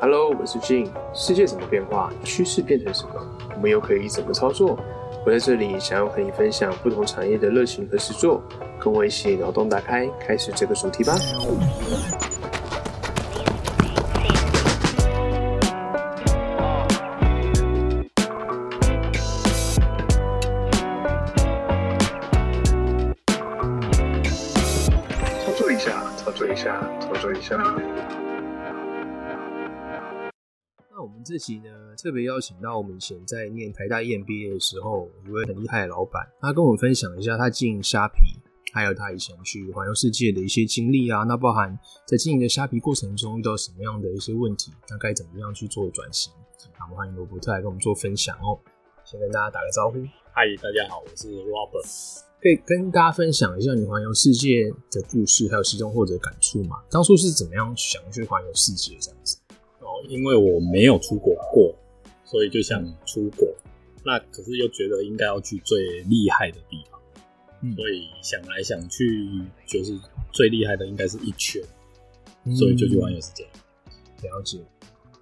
Hello，我是 Jin。世界怎么变化，趋势变成什么，我们又可以怎么操作？我在这里想要和你分享不同产业的热情和实作，跟我一起脑洞大开，开始这个主题吧。这期呢，特别邀请到我们以前在念台大 EMBA 的时候，一位很厉害的老板，他跟我们分享一下他经营虾皮，还有他以前去环游世界的一些经历啊。那包含在经营的虾皮过程中遇到什么样的一些问题，那该怎么样去做转型？那我们欢迎罗伯特来跟我们做分享哦。先跟大家打个招呼，嗨，大家好，我是 Robert。可以跟大家分享一下你环游世界的故事，还有其中或者感触吗？当初是怎么样想去环游世界这样子？哦，因为我没有出国过，所以就想出国。那可是又觉得应该要去最厉害的地方，嗯所以想来想去，就是最厉害的应该是一圈，所以就去环游世界。了解。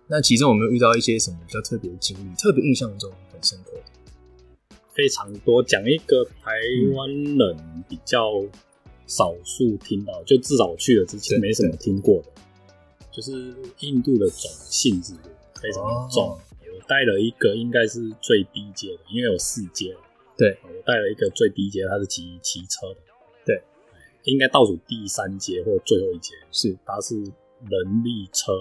那其中有没有遇到一些什么比较特别的经历，特别印象中很深刻的？非常多，讲一个台湾人比较少数听到，就至少我去了之前没什么听过的，就是印度的种性质非常重。哦。我带了一个应该是最低阶的，因为有四阶，对，我带了一个最低阶，他是骑骑车的，对，应该倒数第三阶或最后一阶，是。他是人力车，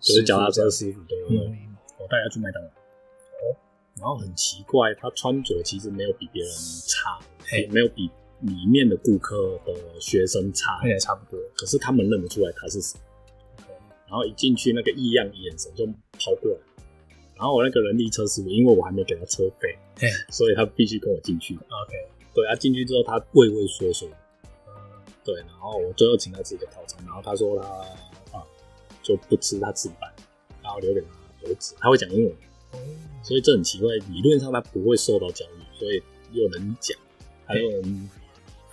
就是脚踏车。师傅，对对对，嗯，我带他去麦当劳。哦，然后很奇怪，他穿着其实没有比别人差，也没有比里面的顾客的学生差。看，起来差不多。可是他们认不出来他是谁。然后一进去，那个异样眼神就跑过来。然后我那个人力车师傅，因为我还没给他车费嘿，所以他必须跟我进去。OK，对，他进去之后，他畏畏缩缩。嗯对，然后我最后请他吃一个套餐，然后他说他啊就不吃，他吃饭，然后留给他儿子，他会讲英文，所以这很奇怪。理论上他不会受到教育，所以有人讲，还有人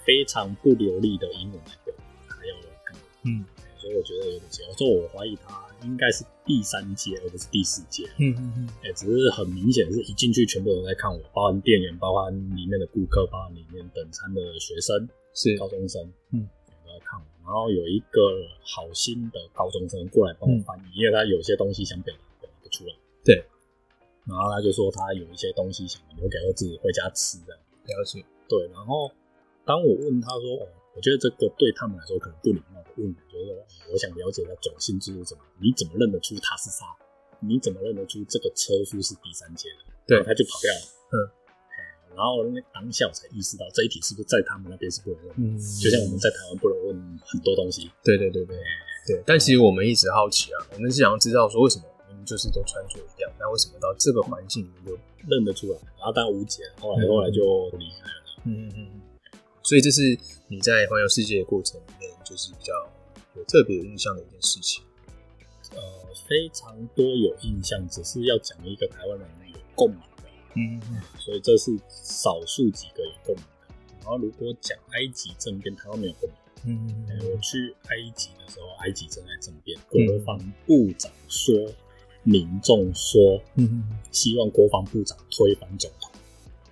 非常不流利的英文来跟他要干嘛？嗯所以我觉得有点奇怪，所以我怀疑他应该是第三阶而不是第四阶。嗯嗯嗯，哎、只是很明显是一进去全部都在看我，包含店员，包含里面的顾客，包含里面等餐的学生、是高中生，嗯，都在看我。然后有一个好心的高中生过来帮我翻译，因为他有些东西想表达表达不出来。对，然后他就说他有一些东西想留给儿子回家吃的。了解。对，然后当我问他说：“哦，我觉得这个对他们来说可能不礼貌的就是说，哦我想了解一下种姓制度怎么，你怎么认得出他是他？你怎么认得出这个车夫是第三阶的？”对他就跑掉了。嗯哎，然后那当下我才意识到这一题是不是在他们那边是不能问，嗯，就像我们在台湾不能问很多东西。对对对对对。但其实我们一直好奇啊，我们是想要知道说为什么你们就是都穿着一样，那为什么到这个环境里面就认得出来，然后当然无解，后来后来就离开了。嗯嗯嗯嗯。所以这是你在环游世界的过程就是比较有特别有印象的一件事情。呃，非常多有印象，只是要讲一个台湾人有共鸣的，嗯嗯所以这是少数几个有共鸣的。然后如果讲埃及政变，台湾没有共鸣。嗯呃我去埃及的时候，埃及正在政变，国防部长说，民众说，嗯希望国防部长推翻总统，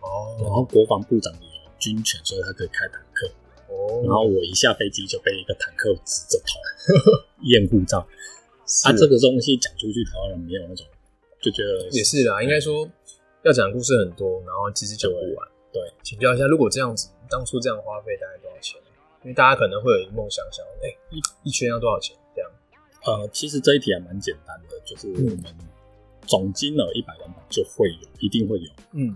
哦然哦后国防部长有军权，所以他可以开坦克。哦，然后我一下飞机就被一个坦克指着头验护照。是啊，这个东西讲出去，台湾人没有那种就觉得也是啦，应该说要讲的故事很多，然后其实讲不完。对，请教一下，如果这样子，当初这样花费大概多少钱？因为大家可能会有一个梦想想，哎、一一圈要多少钱？这样，呃，其实这一题还蛮简单的，就是我们总金额一百两百就会有，一定会有。嗯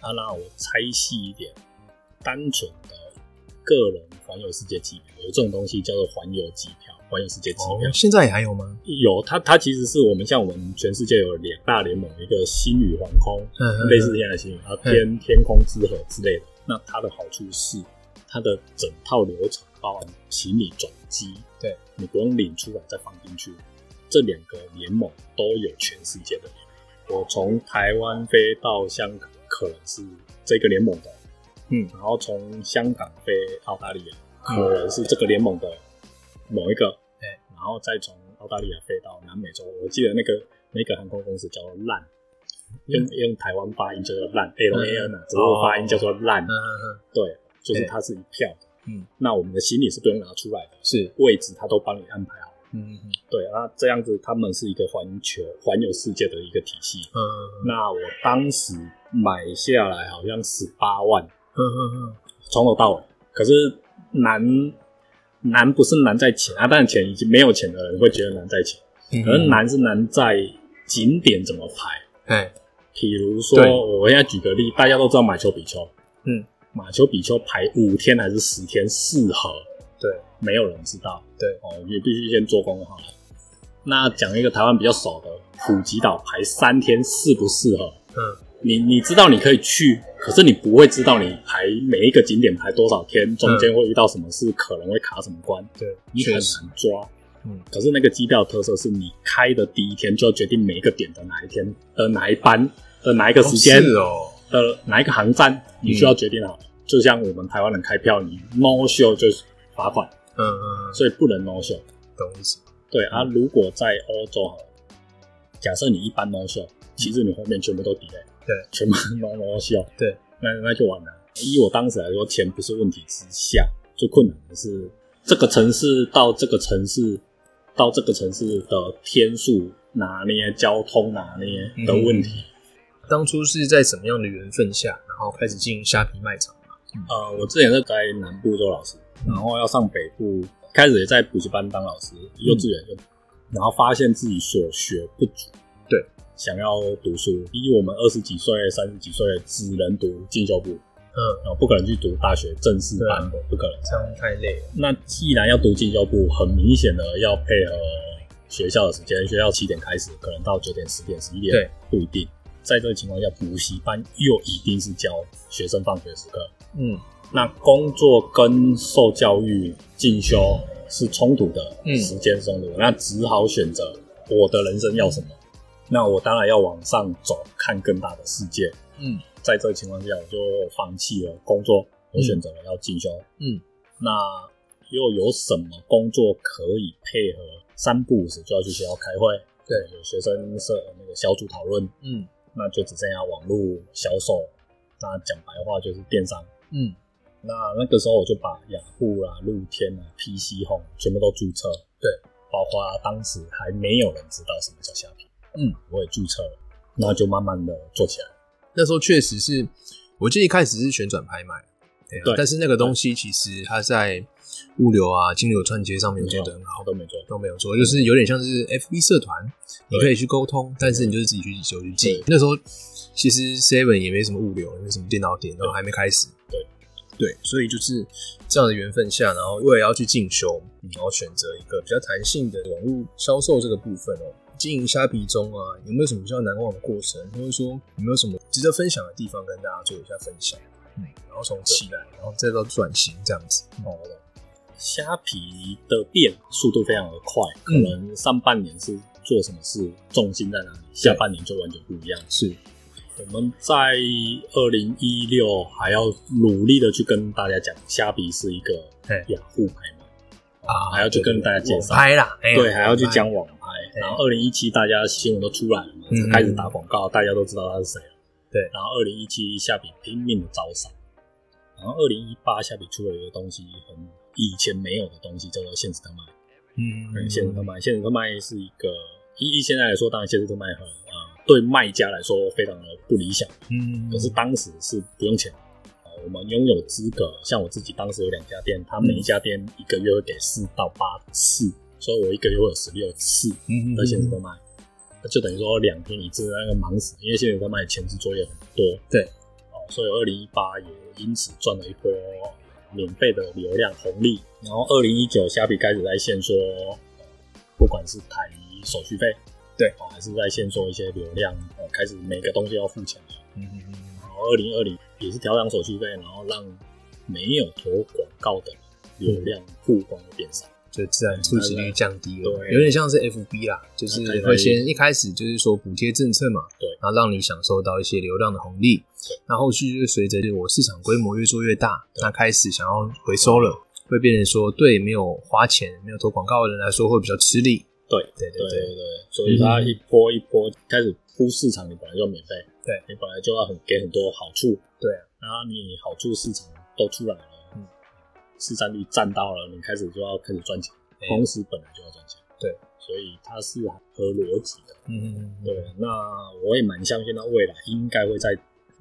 啊，那我拆细一点，单纯的个人环游世界机票，有这种东西叫做环游机票，环游世界机票。哦，现在也还有吗？有它，它其实是我们像我们全世界有两大联盟，一个星宇航空，嗯类似现在的星宇，啊天天空之河之类的。那它的好处是，它的整套流程包含行李转机，对你不用领出来再放进去。这两个联盟都有全世界的联盟。我从台湾飞到香港，可能是这个联盟的，嗯。然后从香港飞澳大利亚，可能是这个联盟的某一个，对，然后再从澳大利亚飞到南美洲，我记得那个那个航空公司叫做烂，用用台湾发音叫做烂 L A N 啊，只不过发音叫做烂，嗯嗯嗯，对，就是它是一票的，嗯，那我们的行李是不用拿出来的，是，位置他都帮你安排好。嗯嗯嗯。对，那这样子他们是一个环球环游世界的一个体系。嗯。那我当时买下来好像十八万，嗯嗯从头到尾。可是难难不是难在钱啊，但钱已经没有钱的人会觉得难在钱，嗯，可是难是难在景点怎么排。哎，比如说，我现在举个例，大家都知道马丘比丘，嗯，马丘比丘排五天还是十天适合？对，没有人知道。对哦，也必须先做功课好了。那讲一个台湾比较少的普吉岛，排三天适不适合？嗯你你知道你可以去，可是你不会知道你排每一个景点排多少天，中间会遇到什么事，可能会卡什么关，对，你很难抓。嗯可是那个机票特色是你开的第一天就要决定每一个点的哪一天的哪一班的哪一个时间是哦，的哪一个航站，你需要决定好。就像我们台湾人开票，你 no show 就是罚款，嗯嗯，所以不能 no show。懂意思，对啊，如果在欧洲，假设你一般 no show，其实你后面全部都 delay，对，全部 no no show，对，那那就完了。以我当时来说，钱不是问题之下，最困难的是这个城市到这个城市到这个城市的天数拿捏、交通拿捏的问题。当初是在什么样的缘分下，然后开始经营虾皮卖场嘛？呃，我之前是在南部做老师，然后要上北部，开始也在补习班当老师，幼稚园就，然后发现自己所学不足，对，想要读书。以我们二十几岁、三十几岁只能读进修部，嗯，不可能去读大学正式班的，不可能。这样太累了，那既然要读进修部，很明显的要配合学校的时间，学校七点开始，可能到九点、十点、十一点，对，不一定。在这个情况下，补习班又一定是教学生放学时刻。嗯那工作跟受教育进修是冲突的，嗯时间是冲突，那只好选择我的人生要什么。那我当然要往上走，看更大的世界。嗯在这个情况下，我就放弃了工作，我选择了要进修。嗯，那又有什么工作可以配合三不五时就要去学校开会？对，有学生社那个小组讨论，嗯那就只剩下网络销售。那讲白话就是电商。嗯那那个时候我就把雅虎啦、露天啊、PC Home 全部都注册，对，包括当时还没有人知道什么叫虾皮，嗯，我也注册了，然后就慢慢的做起来。那时候确实是，我记得一开始是旋转拍卖，对啊对但是那个东西其实它在物流啊、金流串接上面有做得很好，都没做，都没有做，就是有点像是 FB 社团，你可以去沟通，但是你就是自己去修去记。那时候其实 Seven 也没什么物流，也没什么电脑点，然后还没开始。对对，所以就是这样的缘分下，然后为了要去进修，然后选择一个比较弹性的网络销售这个部分哦。经营虾皮中啊，有没有什么比较难忘的过程，或者说有没有什么值得分享的地方跟大家做一下分享？嗯，然后从起来，然后再到转型这样子。哦，虾皮的变速度非常的快，可嗯。能上半年是做什么事，重心在哪里，下半年就完全不一样。是，我们在二零一六还要努力的去跟大家讲，虾皮是一个嘿。雅虎拍卖啊还要去跟大家介绍。网拍啦，对，还要去讲网然后二零一七大家新闻都出来了嘛，嗯开始打广告，大家都知道他是谁了。对然后二零一七下笔拼命的招商，然后二零一八下笔出了一个东西，很以前没有的东西，叫做限时特卖。嗯嗯，限时特卖，限时特卖是一个，以以现在来说，当然限时特卖很啊、对卖家来说非常的不理想，嗯，可是当时是不用钱。啊我们拥有资格，像我自己当时有两家店，他每一家店一个月会给四到八次，所以我一个月会有十六次嗯的限时特卖，那就等于说两天一次，那个忙死，因为限时特卖前置作业很多。对，哦，所以二零一八也因此赚了一波免费的流量红利。然后二零一九虾皮开始在线说，呃不管是台手续费，对哦，还是在线说一些流量，呃，开始每个东西要付钱了。嗯嗯嗯然后二零二零也是调整手续费，然后让没有投广告的流量曝光会变少。就自然触及率降低了，对。有点像是 FB 啦，就是会先一开始就是说补贴政策嘛，对然后让你享受到一些流量的红利，那后续就是随着我市场规模越做越大，那开始想要回收了，会变成说对没有花钱、没有投广告的人来说会比较吃力，对。对对对对对，所以它一波一波开始铺市场，你本来就免费，对你本来就要很给很多好处，对啊，然后你好处市场都出来了，嗯市占率占到了，你开始就要开始赚钱，哎公司本来就要赚钱，对，所以它是合逻辑的。嗯，对，那我也蛮相信，那未来应该会在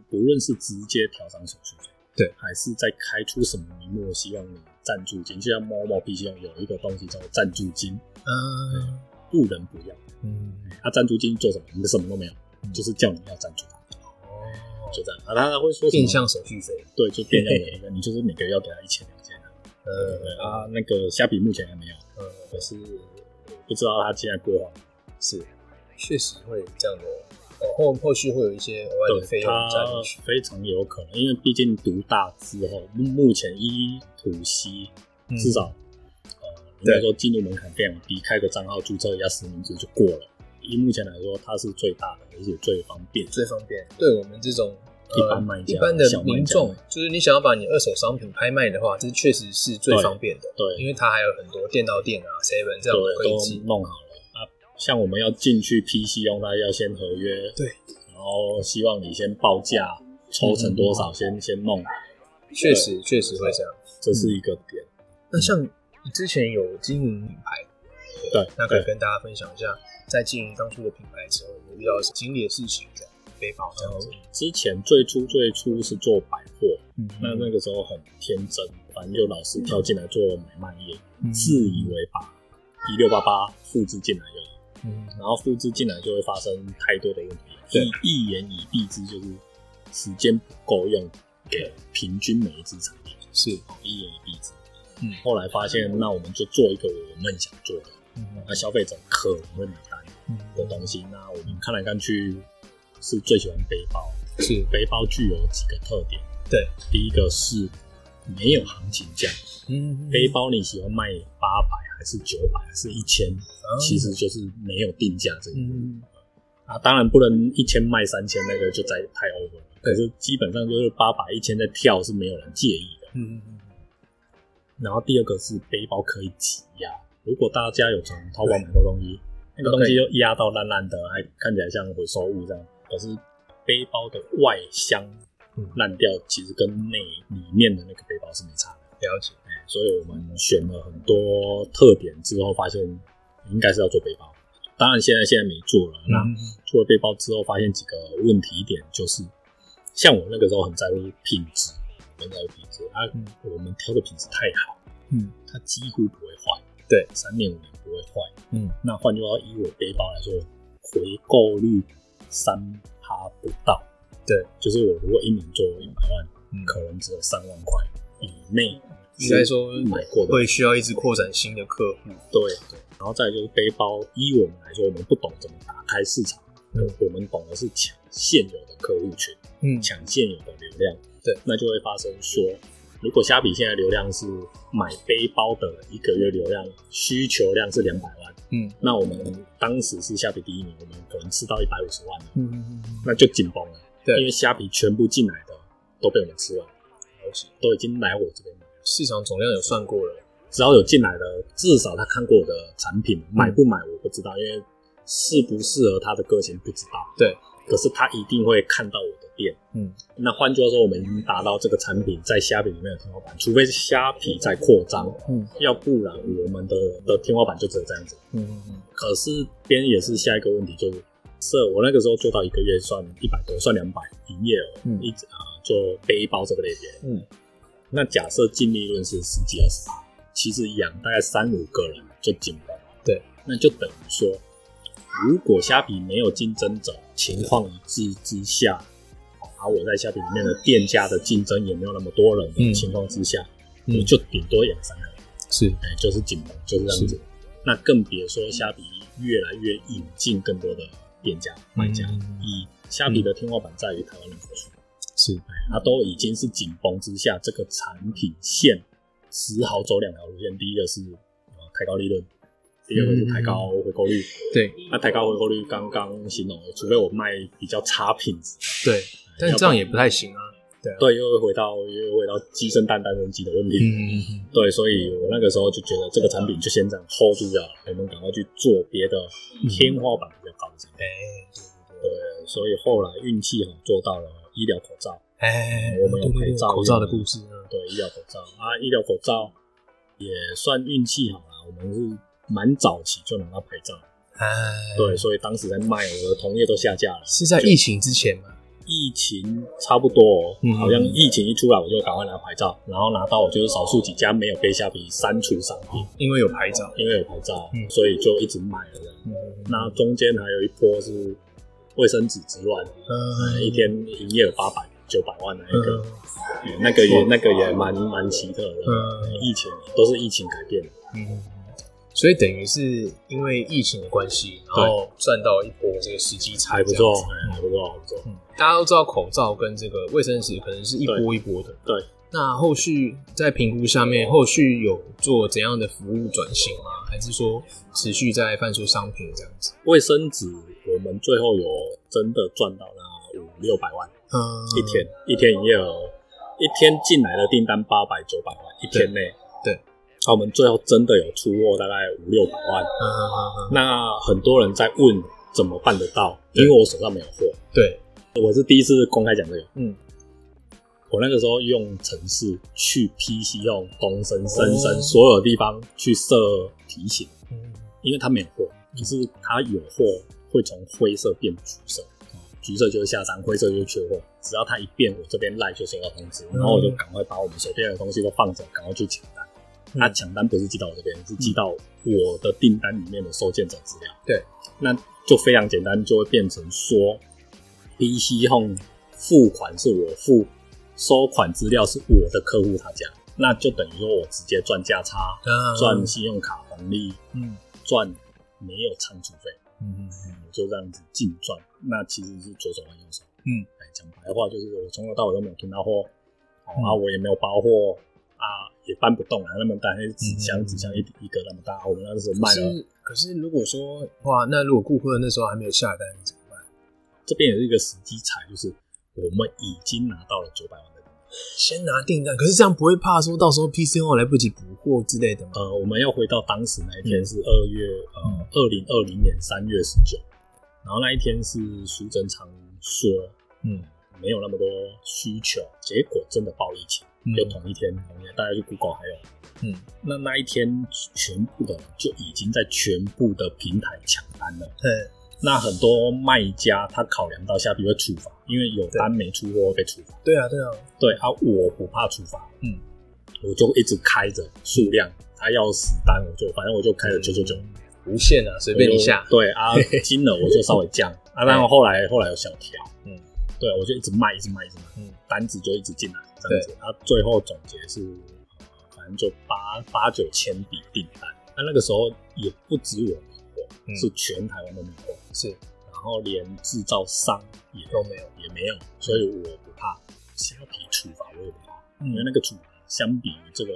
不论是直接调涨手续费，对，还是在开出什么名目，希望你赞助金，就像猫猫必须要有一个东西叫做赞助金，嗯不能不要。嗯，他赞助金做什么？你的什么都没有，就是叫你要赞助他，哦，就这样。啊，他会说定向手续费，对，就变相的一个，你就是每个月要给他一千呃对啊，那个虾皮目前还没有，呃可是不知道他现在规划。是，确实会这样的后后续会有一些额外的费用加进去，非常有可能，因为毕竟独大之后，目目前一土西嗯至少呃，应该说进入门槛非常低，开个账号注册一下实名制就过了。以目前来说，它是最大的，而且最方便。最方便。对我们这种呃一般卖家一般的民众，就是你想要把你二手商品拍卖的话，这确实是最方便的。对，因为它还有很多店到店啊、seven 这样的都。弄好了啊。像我们要进去 PC 用，它要先合约，对，然后希望你先报价，抽成多少，先先弄，确实确实会这样。这是一个点。那像你之前有经营品牌，对，那可以跟大家分享一下，在经营当初的品牌的时候，有遇到什么经历的事情这样背包这样子。之前最初最初是做百货，嗯那那个时候很天真，反正就老是跳进来做买卖业，嗯自以为把一六八八复制进来就好，嗯然后复制进来就会发生太多的问题。对一一言以蔽之，就是时间不够用给平均每一只产品，是一言以蔽之。嗯后来发现，那我们就做一个我们想做的，嗯那消费者可能会买单嗯的东西。那我们看来看去是最喜欢背包，是背包具有几个特点。对，第一个是没有行情价，嗯背包你喜欢卖八百还是九百还是一千，其实就是没有定价这个。嗯啊，当然不能一千卖三千，那个就在太 over 了。可是基本上就是八百一千在跳是没有人介意的。嗯然后第二个是背包可以挤压，如果大家有从淘宝买过东西，那个东西就压到烂烂的，还看起来像回收物这样。可是背包的外箱嗯烂掉，其实跟内里面的那个背包是没差的。了解。哎所以我们选了很多特点之后，发现应该是要做背包。当然现在现在没做了，那嗯做了背包之后，发现几个问题点，就是像我那个时候很在乎品质，很在乎品质啊，嗯我们挑的品质太好，嗯它几乎不会坏，对，三年五年不会坏。嗯那换句话说，以我背包来说，回购率三趴不到，对，就是我如果一年做一百万，嗯。可能只有三万块以内，应该说买过的。会需要一直扩展新的客户。对对，然后再就是背包，依我们来说，我们不懂怎么打开市场，嗯。我们懂的是抢现有的客户群，嗯。抢现有的流量，对，那就会发生说，如果虾皮现在流量是买背包的一个月流量需求量是两百万，嗯那我们当时是虾皮第一名，我们可能吃到一百五十万了，嗯嗯那就紧绷了，对因为虾皮全部进来的都被我们吃完，了解。都已经来我这边买。市场总量有算过了，只要有进来的，至少他看过我的产品，买不买我不知道，因为适不适合他的个性不知道。对，可是他一定会看到我的店。嗯那换句话说，我们已经达到这个产品在虾饼里面的天花板，除非是虾皮在扩张，嗯要不然我们的的天花板就只有这样子。嗯嗯嗯可是边也是下一个问题，就是是我那个时候做到一个月算一百多，算两百营业额，嗯一直啊做背包这个类别。嗯那假设净利润是十几二十，其实养大概三五个人就紧了。对，那就等于说，如果虾皮没有竞争者，情况一致之下，而我在虾皮里面的店家的竞争也没有那么多人的嗯情况之下，嗯我就顶多养三个人，是哎，就是紧绷，就是这样子。那更别说虾皮越来越引进更多的店家卖家，嗯以虾皮的天花板在于台湾人口数。是它都已经是紧绷之下，这个产品线只好走两条路线。第一个是呃抬高利润，第二个是抬高回购率。对那抬高回购率刚刚形容了，除非我卖比较差品质，对，但这样也不太行啊。对啊，对，又会回到又回到鸡生蛋，蛋生鸡的问题。嗯嗯嗯，对，所以我那个时候就觉得这个产品就先这样 hold 住了，我们赶快去做别的天花板比较高的产品。哎，对所以后来运气好做到了医疗口罩，哎，我们有对对对牌照口罩的故事，嗯对医疗口罩啊，医疗口罩也算运气好啦，我们是蛮早期就拿到牌照，哎，对，所以当时在卖，我的同业都下架了。是在疫情之前嘛？疫情差不多、哦，嗯好像疫情一出来，我就赶快拿牌照，然后拿到我就是少数几家没有被下皮删除商品，因为有牌照，因为有牌照，嗯。所以就一直买了。嗯那中间还有一波是卫生纸之乱，嗯一天营业额八百九百万的那个，那个也那个也蛮蛮奇特的。嗯。疫情都是疫情改变的，嗯，所以等于是因为疫情的关系，然后赚到一波这个时机差，还不错，还不错，还不错。嗯，大家都知道口罩跟这个卫生纸可能是一波一波的。对，那后续在评估下面，后续有做怎样的服务转型吗？还是说持续在贩售商品这样子？卫生纸我们最后有真的赚到那五六百万嗯，一天，一天营业额，一天进来的订单八百九百万，一天内。对，那我们最后真的有出货大概五六百万。嗯嗯嗯嗯，那很多人在问怎么办得到，因为我手上没有货。对，我是第一次公开讲这个。嗯，我那个时候用程式去 PC 用东升、深哦深所有地方去设提醒，嗯因为它没有货，可是它有货会从灰色变橘色，橘色就是下山，灰色就是缺货。只要它一变，我这边赖就收到通知，然后我就赶快把我们手边的东西都放着，赶快去抢单。嗯那抢单不是寄到我这边，是寄到我的订单里面的收件者资料。对，那就非常简单，就会变成说，PC Home 付款是我付，收款资料是我的客户他家，那就等于说我直接赚价差，啊赚信用卡红利，嗯赚没有仓储费，嗯就这样子净赚。那其实是左手换右手。嗯，哎，讲白话就是我从头到尾都没有囤到货，哦嗯啊，我也没有包货啊，也搬不动啊，那么大，那纸箱嗯纸箱一一个那么大，我们那时候卖了，可是可是如果说哇，那如果顾客那时候还没有下单？这边也是一个时机财，就是我们已经拿到了九百万的订单，先拿订单，可是这样不会怕说到时候 PCO 来不及补货之类的吗？呃，我们要回到当时那一天嗯。是二月呃二零二零年三月十九，然后那一天是苏贞昌说嗯。没有那么多需求，结果真的爆疫情，嗯。就同一天，同一天大家去 Google 还有。嗯。那那一天，全部的就已经在全部的平台抢单了。对，那很多卖家他考量到虾皮会处罚，因为有单没出货会被处罚。对啊对啊，对啊，我不怕处罚，嗯，我就一直开着数量，他要死单我就反正我就开了九九九，无限啊，随便你下。对啊，金额我就稍微降。啊，然后后来后来有小调，嗯，对我就一直卖，一直卖，一直卖，嗯。单子就一直进来这样子。啊，最后总结是，呃反正就八八九千笔订单。那那个时候也不止我嗯是全台湾都没有，是然后连制造商也都没有，也没有，所以我不怕虾皮处罚，我也不怕，嗯因为那个处罚相比于这个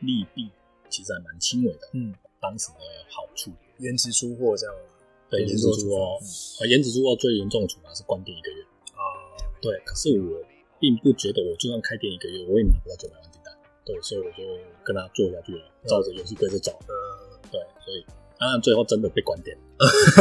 利弊，其实还蛮轻微的。嗯，当时的好处，延迟出货这样对延迟出货，呃，延迟出货最严重的处罚是关店一个月。啊，对，可是我并不觉得我就算开店一个月，我也拿不到九百万订单。对，所以我就跟他做下去了，照着游戏规则走。呃，对，所以当然最后真的被关店，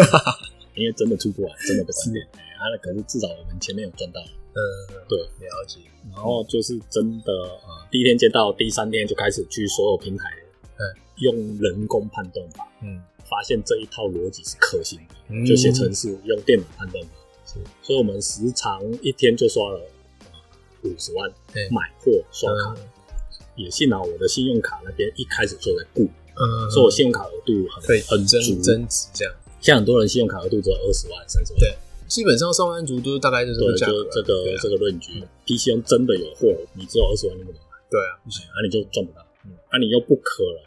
因为真的出不来，真的被关店。哎，啊，那可是至少我们前面有赚到。嗯，对，了解，然后就是真的，呃，第一天接到，第三天就开始去所有平台，嗯，用人工判断法，嗯，发现这一套逻辑是可行的，嗯。就写程式用电脑判断法。是。所以我们时常一天就刷了五十万对买货刷卡，嗯。也幸好我的信用卡那边一开始就在顾，嗯，所以我信用卡额度很很增足。增值这样。像很多人信用卡额度只有二十万、三十万，对。基本上上班族都是大概就是这对，个这个啊。这个论据，PC 用真的有货，你只有二十万你不能买？对啊，不行，那、你就赚不到，嗯。那、你又不可能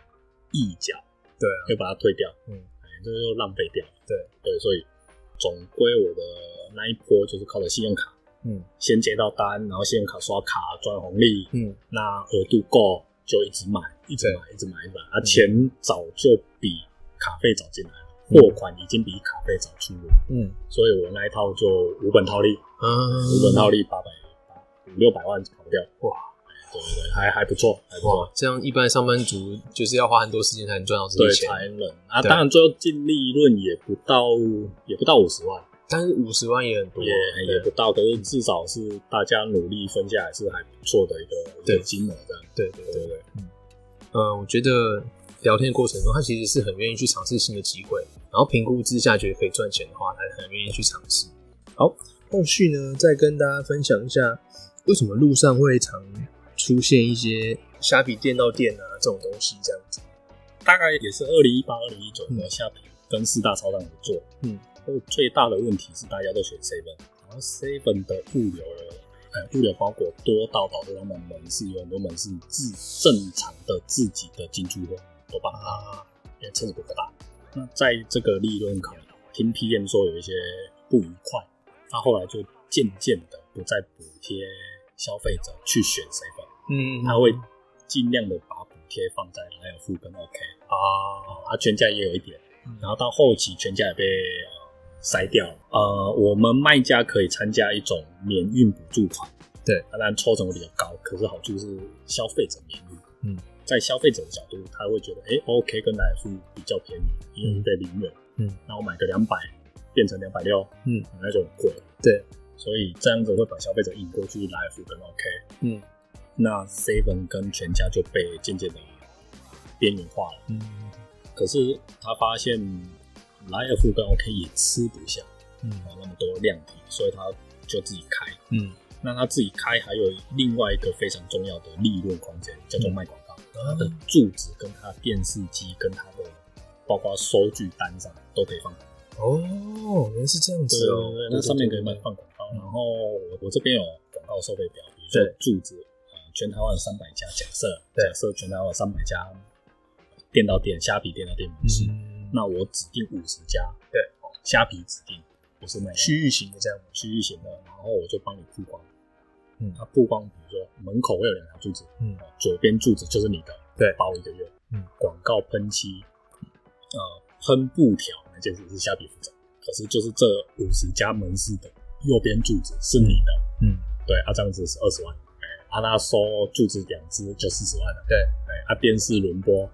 一脚对啊，又把它退掉，嗯。哎，这就浪费掉。对。对，所以总归我的那一波就是靠着信用卡，嗯。先接到单，然后信用卡刷卡赚红利，嗯，那额度够就一直买，一直买，一直买，一直买，啊，钱早就比卡费早进来了，货款已经比卡费早出了，嗯。所以我那一套就五本套利，啊，五本套利八百五六百万跑掉，哇，对对对，还还不错，还不错，，哇这样一般上班族就是要花很多时间才能赚到这对，些钱，才能。啊，当然最后净利润也不到，也不到五十万，但是五十万也很多，也也不到，可是至少是大家努力分下来是还不错的一个一对个金额这样，对对对对。嗯，呃，我觉得聊天的过程中，他其实是很愿意去尝试新的机会，然后评估之下觉得可以赚钱的话，他很愿意去尝试。好，后续呢，再跟大家分享一下，为什么路上会常出现一些虾皮店到店啊这种东西这样子。大概也是二零一八、二零一九嗯的虾皮跟四大超商合作，嗯，然后最大的问题是大家都选 seven，然后 seven 的物流的呃物流包裹多到导致他们门市有很多门市自正常的自己的进出货都帮他，啊，因为车子不够大。那在这个利润考量，听 PM 说有一些不愉快，他后来就渐渐的不再补贴消费者去选 seven，嗯他会尽量的把补贴放在莱尔富跟 OK。啊，啊，全家也有一点嗯，然后到后期全家也被呃筛掉。了。呃，我们卖家可以参加一种免运补助款，对。当然抽成会比较高，可是好处是消费者免运。嗯，在消费者的角度，他会觉得，哎，OK 跟来福比较便宜，因为被零元，嗯，那我买个两百变成两百六，嗯，那就很贵，对，所以这样子会把消费者引过去来福跟 OK。嗯。那 Seven 跟全家就被渐渐的边缘化了。嗯。可是他发现莱尔富跟 OK 也吃不下嗯哦那么多量体，所以他就自己开。嗯，那他自己开还有另外一个非常重要的利润空间，叫做卖广告。嗯他的柱子跟他电视机跟他的包括收据单上都可以放。哦，原来是这样子哦，对对，那上面可以卖放广告。然后我我这边有广告收费表，比如说对柱子，呃，全台湾三百家，假设假设全台湾三百家店到店虾皮店到店门市，嗯，那我指定五十家，对。哦，虾皮指定不是卖区域型的这样，区域型的，然后我就帮你曝光。嗯。它曝光，比如说门口会有两条柱子，嗯。哦左边柱子就是你的，对。包一个月。嗯，广告喷漆，呃，喷布条那件事是虾皮负责，可是就是这五十家门市的右边柱子是你的，嗯，对，啊，这样子是二十万，哎，啊，那收柱子两只就四十万了，对，哎，啊，电视轮播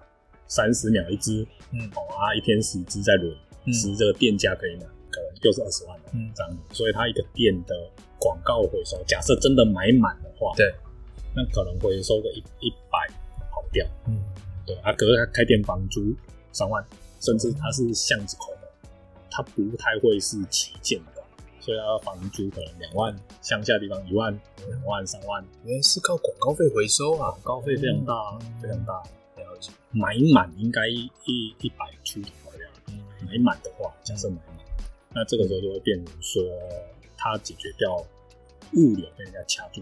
三十秒一支，嗯。哦，啊，一天十支在轮，嗯。十这个店家可以买，可能又是二十万了，嗯。这样。子，所以它一个店的广告回收，假设真的买满的话，对，那可能回收个一一百跑掉，嗯。对啊，可是他开店房租三万，甚至它是巷子口的，它不太会是旗舰的，所以它房租可能两万，乡下地方一万、两万、三万，原来是靠广告费回收啊，广告费非常大，嗯。非常大。买满应该一一百出头这样，嗯买满的话，假设买满，那这个时候就会变成说，它解决掉物流被人家掐住，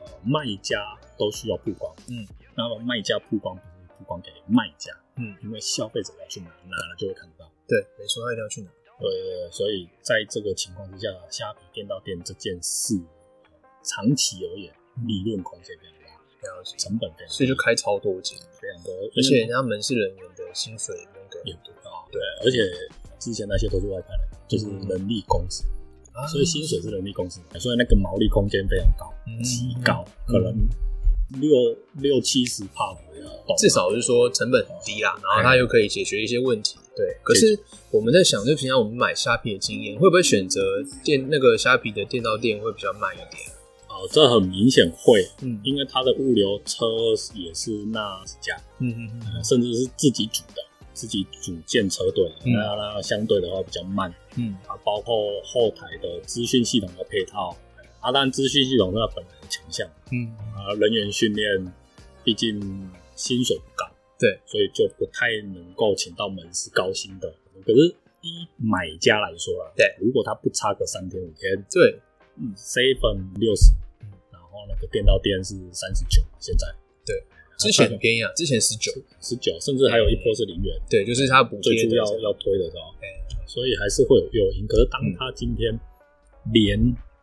呃，卖家都需要曝光，嗯，那么卖家曝光不是曝光给卖家，嗯，因为消费者要去拿，拿了就会看得到。对，没错，他一定要去拿，呃，所以在这个情况之下，虾皮店到店这件事，长期而言，利润空间非常成本非常，所以就开超多间，非常多，而且人家门市人员的薪水也不用给也很多不高，对，而且之前那些都是外派的，就是人力公司，啊。所以薪水是人力公司的，所以那个毛利空间非常高，嗯。极高，可能六六七十帕左右，至少是说成本很低啦，然后它又可以解决一些问题。对，可是我们在想，就平常我们买虾皮的经验，会不会选择店那个虾皮的店到店会比较慢一点？哦，这很明显会，嗯。因为它的物流车也是那几家，嗯嗯嗯。甚至是自己组的，自己组建车队，嗯。那那相对的话比较慢。嗯。啊，包括后台的资讯系统的配套，啊，当然资讯系统是它本来的强项，嗯，啊，人员训练，毕竟薪水不高，对，所以就不太能够请到门市高薪的。可是，依买家来说啊，对，如果他不差个三天五天，对，嗯，seven 六十后那个店到店是三十九，现在对之前很便宜啊，之前十九，十九，甚至还有一波是零元，对，就是它补贴最初要要推的时候，哎所以还是会有诱因。可是当嗯。他今天连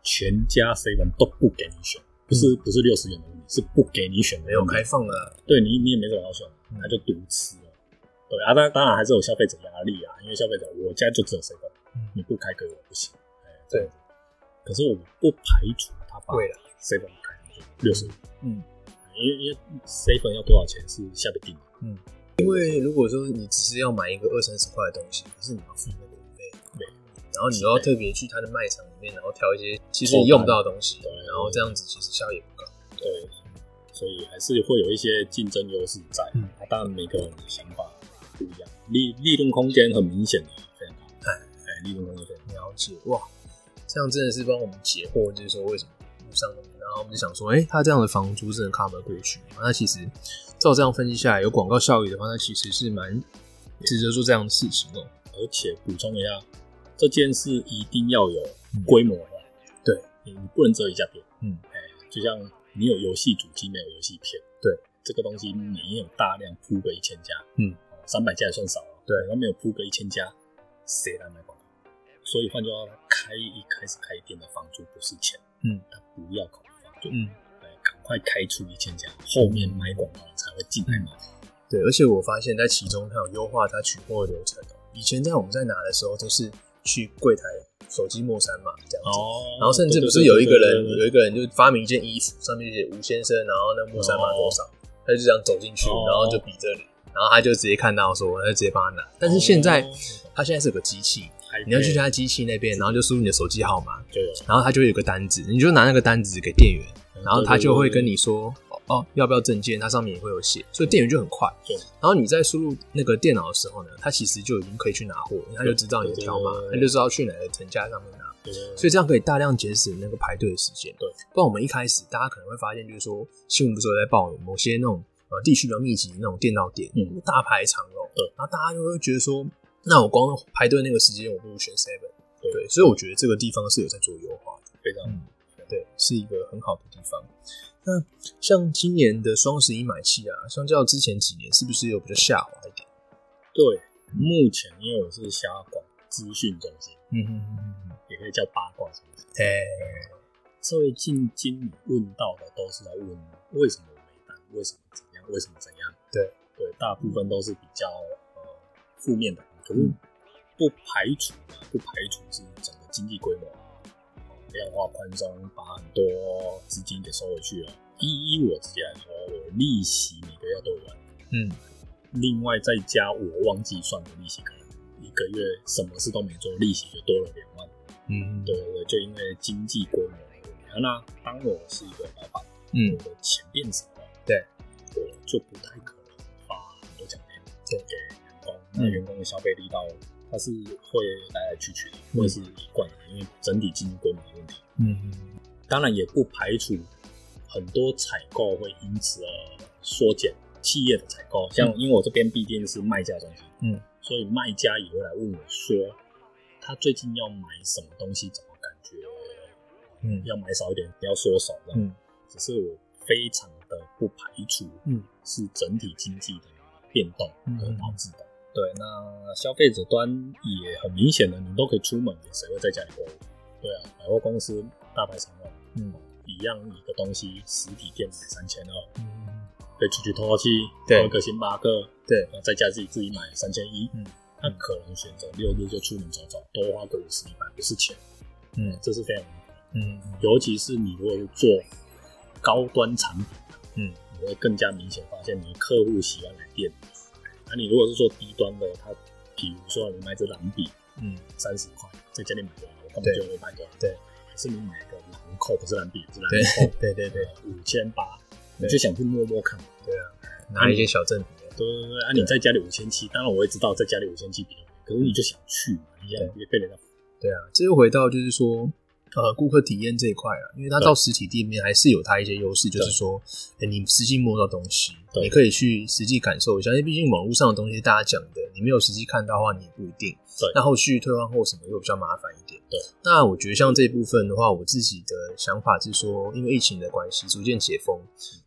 全家 seven 都不给你选，不是不是六十元的问题，是不给你选没有开放了，对你你也没什么好选，嗯。他就独吃了。对啊，当当然还是有消费者压力啊，因为消费者我家就只有 seven，嗯你不开给我不行。哎，对。可是我不排除他把 seven 开，六十。五，嗯，因为因为 seven 要多少钱是下不定。的，嗯。因为如果说你只是要买一个二三十块的东西，可是你要付那个运费，对，然后你又要特别去他的卖场里面，然后挑一些其实你用不到的东西，对。然后这样子其实效益也不高。对，所以还是会有一些竞争优势在。嗯。啊当然每个人的想法不一样，利利润空间很明显的。非常高，哎。哎，利润空间。非常。了解。哇，这样真的是帮我们解惑，就是说为什么路上那么，然后我们就想说，哎、他这样的房租真的 cover 过去吗？那其实照这样分析下来，有广告效益的话，那其实是蛮值得做这样的事情哦、而且补充一下，这件事一定要有规模化，对。你你不能只有一家店，嗯，哎，就像你有游戏主机没有游戏片，对，这个东西没有大量铺个一千家，嗯，三百家也算少了，对。那没有铺个一千家，谁来买广告？所以换句话说，开一开始开店的房租不是钱，嗯，他不要考嗯，来，赶快开出一千家，后面买广告才会进来买。对，而且我发现，在其中它有优化它取货的流程哦。以前在我们在拿的时候，都是去柜台手机陌删嘛，这样子。哦然后甚至不是有一个人，有一个人就发明一件衣服，上面写吴先生，然后那莫三码多少，他就这样走进去，哦然后就比这里，然后他就直接看到说，他就直接帮他拿。但是现在哦他现在是有个机器，还你要去他机器那边，然后就输入你的手机号码，就有，然后他就会有个单子，你就拿那个单子给店员，嗯然后他就会跟你说，哦，要不要证件？它上面也会有写，所以店员就很快。对然后你在输入那个电脑的时候呢，他其实就已经可以去拿货，他就知道你的条码对对，对他就知道去哪个层架上面拿。对对对所以这样可以大量节省那个排队的时间。对，不然我们一开始大家可能会发现，就是说新闻不是有在报某些那种呃地区比较密集的那种电脑店，嗯大排长龙，对，然后大家就会觉得说，那我光排队那个时间，我不如选 Seven，对对，所以我觉得这个地方是有在做优化的，非常嗯，对，是一个很好的地方。那像今年的双十一买气啊，相较之前几年，是不是有比较下滑一点？对。目前因为我是瞎广资讯中心，嗯嗯嗯嗯，也可以叫八卦中心。哎，最近经理问到的都是在问为什么我没单，为什么怎样，为什么怎样。对对，大部分都是比较呃负面的，可是嗯不排除啊，不排除是整个经济规模呃量化宽松，把很多资金给收回去了。依依我自己来说，我利息每个月都有万，嗯，另外再加我忘记算的利息，可能一个月什么事都没做，利息就多了两万。嗯，对对对，就因为经济规模的问题。那当我是一个老板，嗯我的钱变少了，对，我就不太可能那员工的消费力道，它是会来来去去的，嗯会是一贯的，因为整体经济规模的问题。嗯当然也不排除很多采购会因此而缩减企业的采购，像因为我这边毕竟是卖家中心，嗯，所以卖家也会来问我说，他最近要买什么东西，怎么感觉嗯要买少一点，不要缩手这样。嗯只是我非常的不排除，嗯，是整体经济的变动嗯而导致的。对，那消费者端也很明显的，你都可以出门，谁会在家里购物？对啊，百货公司大排长龙，嗯。一样一个东西，实体店买三千二，嗯，可以出去透透气，对一个星巴克，对。然后在家自己自己买三千一，嗯，他可能选择六日就出门走走，多花个五十一百，不是钱，嗯。这是非常嗯。尤其是你如果是做高端产品，嗯，你会更加明显发现你的客户喜欢来店。那你如果是做低端的，它比如说你买支蓝笔嗯三十块，在家里买多少，我根本就会买多少。对，还是你买个兰蔻，不是蓝笔，是蓝对蔻，对对对五千八，你就想去摸摸看。对啊，拿一些小赠品，对对对，啊，你在家里五千七，当然我也知道在家里五千七比较贵，可是你就想去嘛，你想别被人家对啊，这又回到就是说，呃，顾客体验这一块啊，因为它到实体店面还是有它一些优势，就是说，哎，你实际摸到东西，对你可以去实际感受一下，因为毕竟网络上的东西大家讲的，你没有实际看到的话，你也不一定。对那后续退换货什么又比较麻烦一点。对，那我觉得像这部分的话，我自己的想法是说，因为疫情的关系，逐渐解封，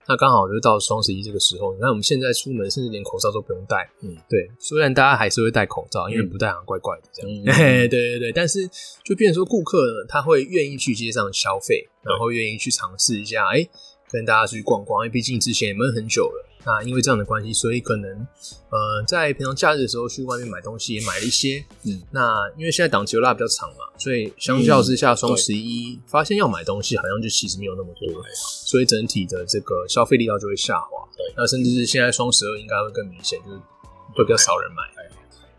那刚好就到双十一这个时候，你看我们现在出门甚至连口罩都不用戴，嗯，对，虽然大家还是会戴口罩，因为嗯。不戴好像怪怪的这样，对对对，但是就变成说顾客呢，他会愿意去街上消费，然后愿意去尝试一下，哎、跟大家去逛逛，因为毕竟之前也闷很久了。那因为这样的关系，所以可能呃，在平常假日的时候去外面买东西也买了一些。嗯，那因为现在档期又拉比较长嘛，所以相较之下，双十一发现要买东西好像就其实没有那么多，所以整体的这个消费力道就会下滑。对，那甚至是现在双十二应该会更明显，就是会比较少人买。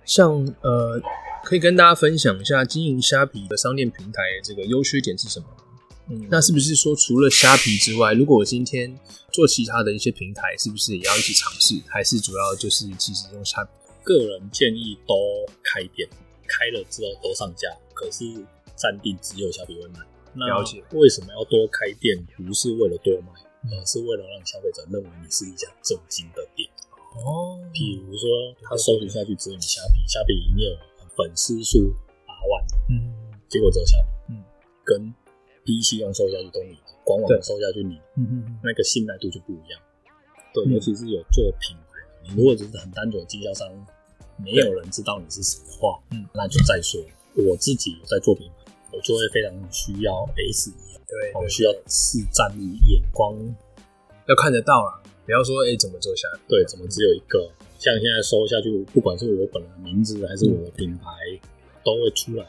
像呃，可以跟大家分享一下经营虾皮的商店平台这个优缺点是什么？嗯，那是不是说除了虾皮之外，如果我今天做其他的一些平台，是不是也要一起尝试？还是主要就是其实用虾皮？个人建议都开店，开了之后都上架，可是暂定只有虾皮会卖。了解。为什么要多开店？不是为了多卖，而是为了让消费者认为你是一家正经的店。哦，比如说他搜寻下去只有你虾皮，虾皮营业额粉丝数八万，嗯，结果只有虾皮，嗯，跟 PC 用搜下去都你的，官网搜下去你，嗯嗯，那个信赖度就不一样。对，尤其是有做品牌的，你如果只是很单纯的经销商，没有人知道你是谁的话，嗯，那就再说。我自己有在做品牌，我就会非常需要 S 一，对，我需要市占率眼光要看得到啊。不要说哎，怎么做下来？对，怎么只有一个？像现在搜下去，不管是我本人的名字还是我的品牌，都会出来。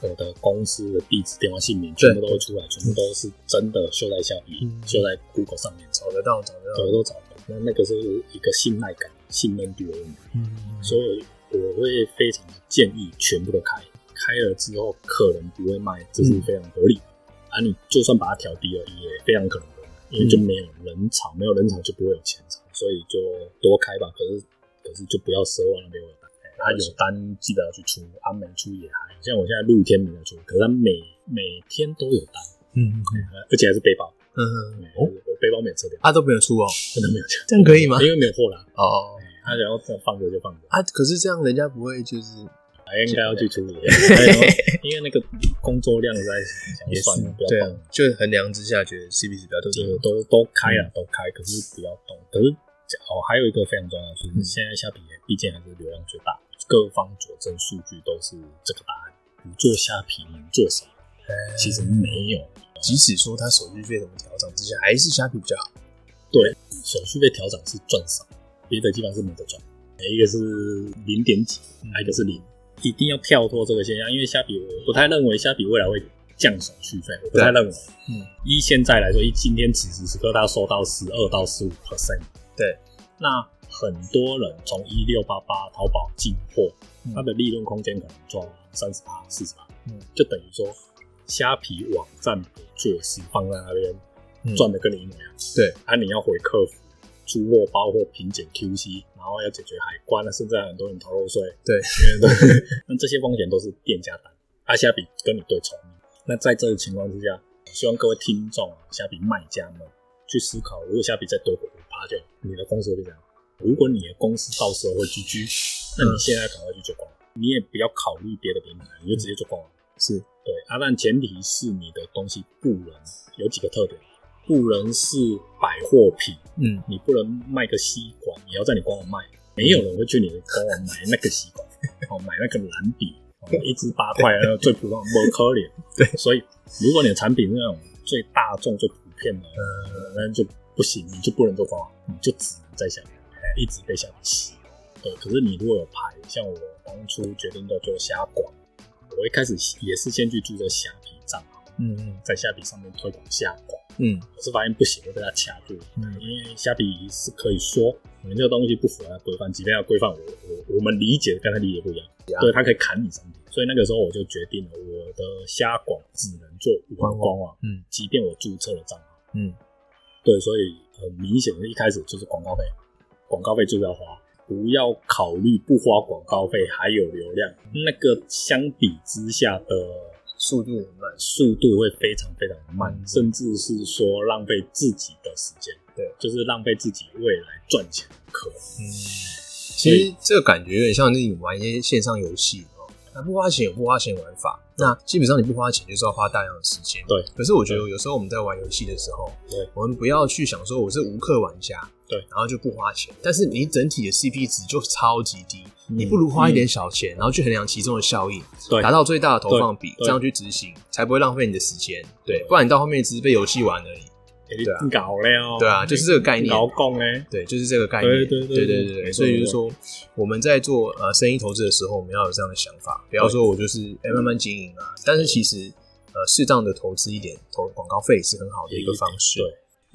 我的公司的地址、电话、姓名，全部都会出来，全部都是真的秀在下面，秀在 Google 上面，找得到，找得到，找得到，找得到。那那个是一个信赖感、信任度的问题。嗯，所以我会非常的建议全部都开，开了之后可能不会卖，这是非常合理的。啊，你就算把它调低了，也非常可能。因为就没有人潮，没有人潮就不会有钱潮，所以就多开吧。可是可是就不要奢望那边有单，他有单记得要去出，啊没出也还。像我现在露天没有出，可是他每每天都有单，嗯，而且还是背包，嗯嗯，我背包没有撤掉，他都没有出哦，真的没有撤，这样可以吗？因为没有货啦。哦，他然后放着就放着啊，可是这样人家不会就是。还应该要去处理，因为那个工作量在也算了，不要动。就衡量之下，觉得 CP 值比较低，都都开了，都开，可是不要动。可是哦，还有一个非常重要的是，现在虾皮毕竟还是流量最大，各方佐证数据都是这个答案。不做虾皮能做什么？其实没有。即使说它手续费怎么调整之下，还是虾皮比较好。对，手续费调整是赚少，别的基本上是没得赚。一个是零点几，还有一个是零。一定要跳脱这个现象，因为虾皮我不太认为虾皮未来会降手续费，我不太认为。嗯，依现在来说，以今天此时此刻，他收到十二到十五 percent。对，那很多人从一六八八淘宝进货，它的利润空间可能赚三十八、四十八，嗯，就等于说虾皮网站的做事放在那边赚的跟你一模一样。对，啊，你要回客服出货、包货、品检、QC。然后要解决海关了，甚至很多人逃漏税。对，那这些风险都是店家担，阿虾比跟你对冲。那在这个情况之下，希望各位听众啊，虾皮卖家们去思考，如果虾皮再多回五趴，就你的公司会怎样？如果你的公司到时候会 GG，那你现在赶快去做官网，你也不要考虑别的平台，你就直接做官网。是。对啊，但前提是你的东西不能有几个特点。不能是百货品，嗯，你不能卖个吸管，你要在你官网卖，没有人会去你的官网买那个吸管，哦，买那个蓝笔，一支八块，那个最普通，不可怜。对，所以如果你的产品是那种最大众、最普遍的，那就不行，你就不能做官网，你就只能在下面一直被下面洗。对，可是你如果有牌，像我当初决定要做虾馆，我一开始也是先去注册虾皮账号，嗯嗯，在虾皮上面推广虾馆。嗯，可是发现不行，会被他掐住。嗯，因为虾皮是可以说你这个东西不符合规范，即便要规范我我我们理解跟他理解不一样，对他可以砍你商品。所以那个时候我就决定了，我的虾广只能做官官网。嗯，即便我注册了账号。嗯，对，所以很明显的一开始就是广告费，广告费就是要花，不要考虑不花广告费还有流量，那个相比之下的。速度很慢，速度会非常非常慢，甚至是说浪费自己的时间，对，就是浪费自己未来赚钱的可能。嗯，其实这个感觉有点像是你玩一些线上游戏哦，那不花钱有不花钱玩法，那基本上你不花钱就是要花大量的时间。对，可是我觉得有时候我们在玩游戏的时候，对，我们不要去想说我是无氪玩家，对，然后就不花钱，但是你整体的 CP 值就超级低。你不如花一点小钱，然后去衡量其中的效益，达到最大的投放比，这样去执行，才不会浪费你的时间。对，不然你到后面只是被游戏玩而已。对啊搞了，对啊就是这个概念搞共嘞，对，就是这个概念。对对对所以就是说，我们在做呃生意投资的时候，我们要有这样的想法，不要说我就是哎慢慢经营啊。但是其实呃适当的投资一点，投广告费是很好的一个方式。对，